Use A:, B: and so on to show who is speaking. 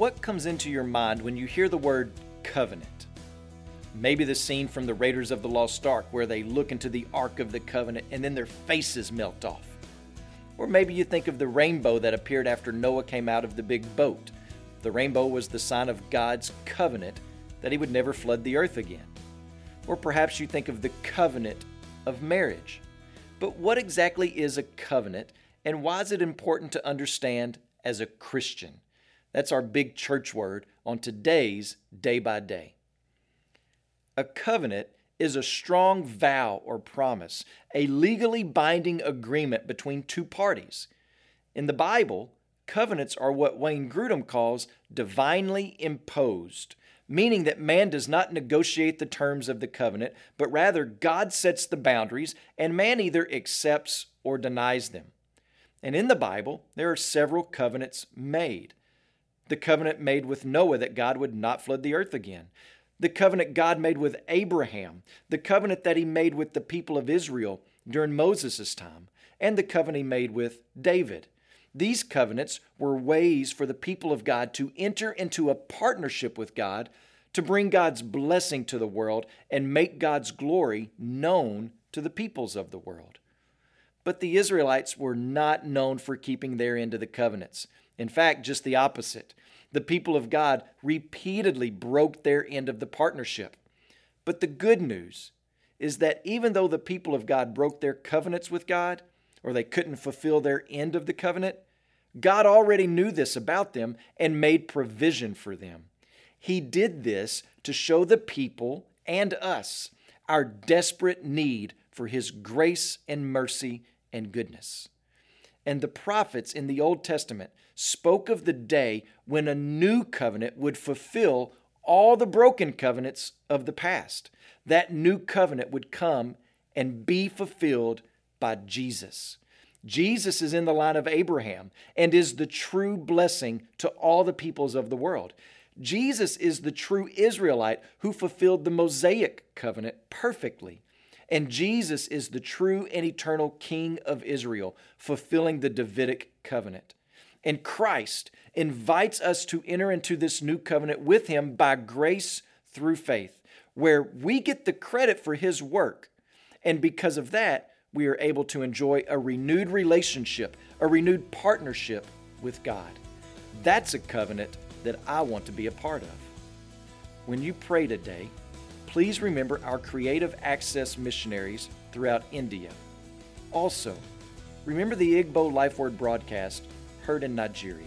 A: What comes into your mind when you hear the word covenant? Maybe the scene from the Raiders of the Lost Ark where they look into the Ark of the Covenant and then their faces melt off. Or maybe you think of the rainbow that appeared after Noah came out of the big boat. The rainbow was the sign of God's covenant that he would never flood the earth again. Or perhaps you think of the covenant of marriage. But what exactly is a covenant and why is it important to understand as a Christian? That's our big church word on today's day by day. A covenant is a strong vow or promise, a legally binding agreement between two parties. In the Bible, covenants are what Wayne Grudem calls divinely imposed, meaning that man does not negotiate the terms of the covenant, but rather God sets the boundaries and man either accepts or denies them. And in the Bible, there are several covenants made the covenant made with Noah that God would not flood the earth again, the covenant God made with Abraham, the covenant that he made with the people of Israel during Moses' time, and the covenant he made with David. These covenants were ways for the people of God to enter into a partnership with God to bring God's blessing to the world and make God's glory known to the peoples of the world. But the Israelites were not known for keeping their end of the covenants. In fact, just the opposite. The people of God repeatedly broke their end of the partnership. But the good news is that even though the people of God broke their covenants with God, or they couldn't fulfill their end of the covenant, God already knew this about them and made provision for them. He did this to show the people and us our desperate need for His grace and mercy and goodness and the prophets in the Old Testament spoke of the day when a new covenant would fulfill all the broken covenants of the past. That new covenant would come and be fulfilled by Jesus. Jesus is in the line of Abraham and is the true blessing to all the peoples of the world. Jesus is the true Israelite who fulfilled the Mosaic covenant perfectly. And Jesus is the true and eternal King of Israel, fulfilling the Davidic covenant. And Christ invites us to enter into this new covenant with him by grace through faith, where we get the credit for his work. And because of that, we are able to enjoy a renewed relationship, a renewed partnership with God. That's a covenant that I want to be a part of. When you pray today, please remember our creative access missionaries throughout India. Also, remember the Igbo Life Word broadcast heard in Nigeria.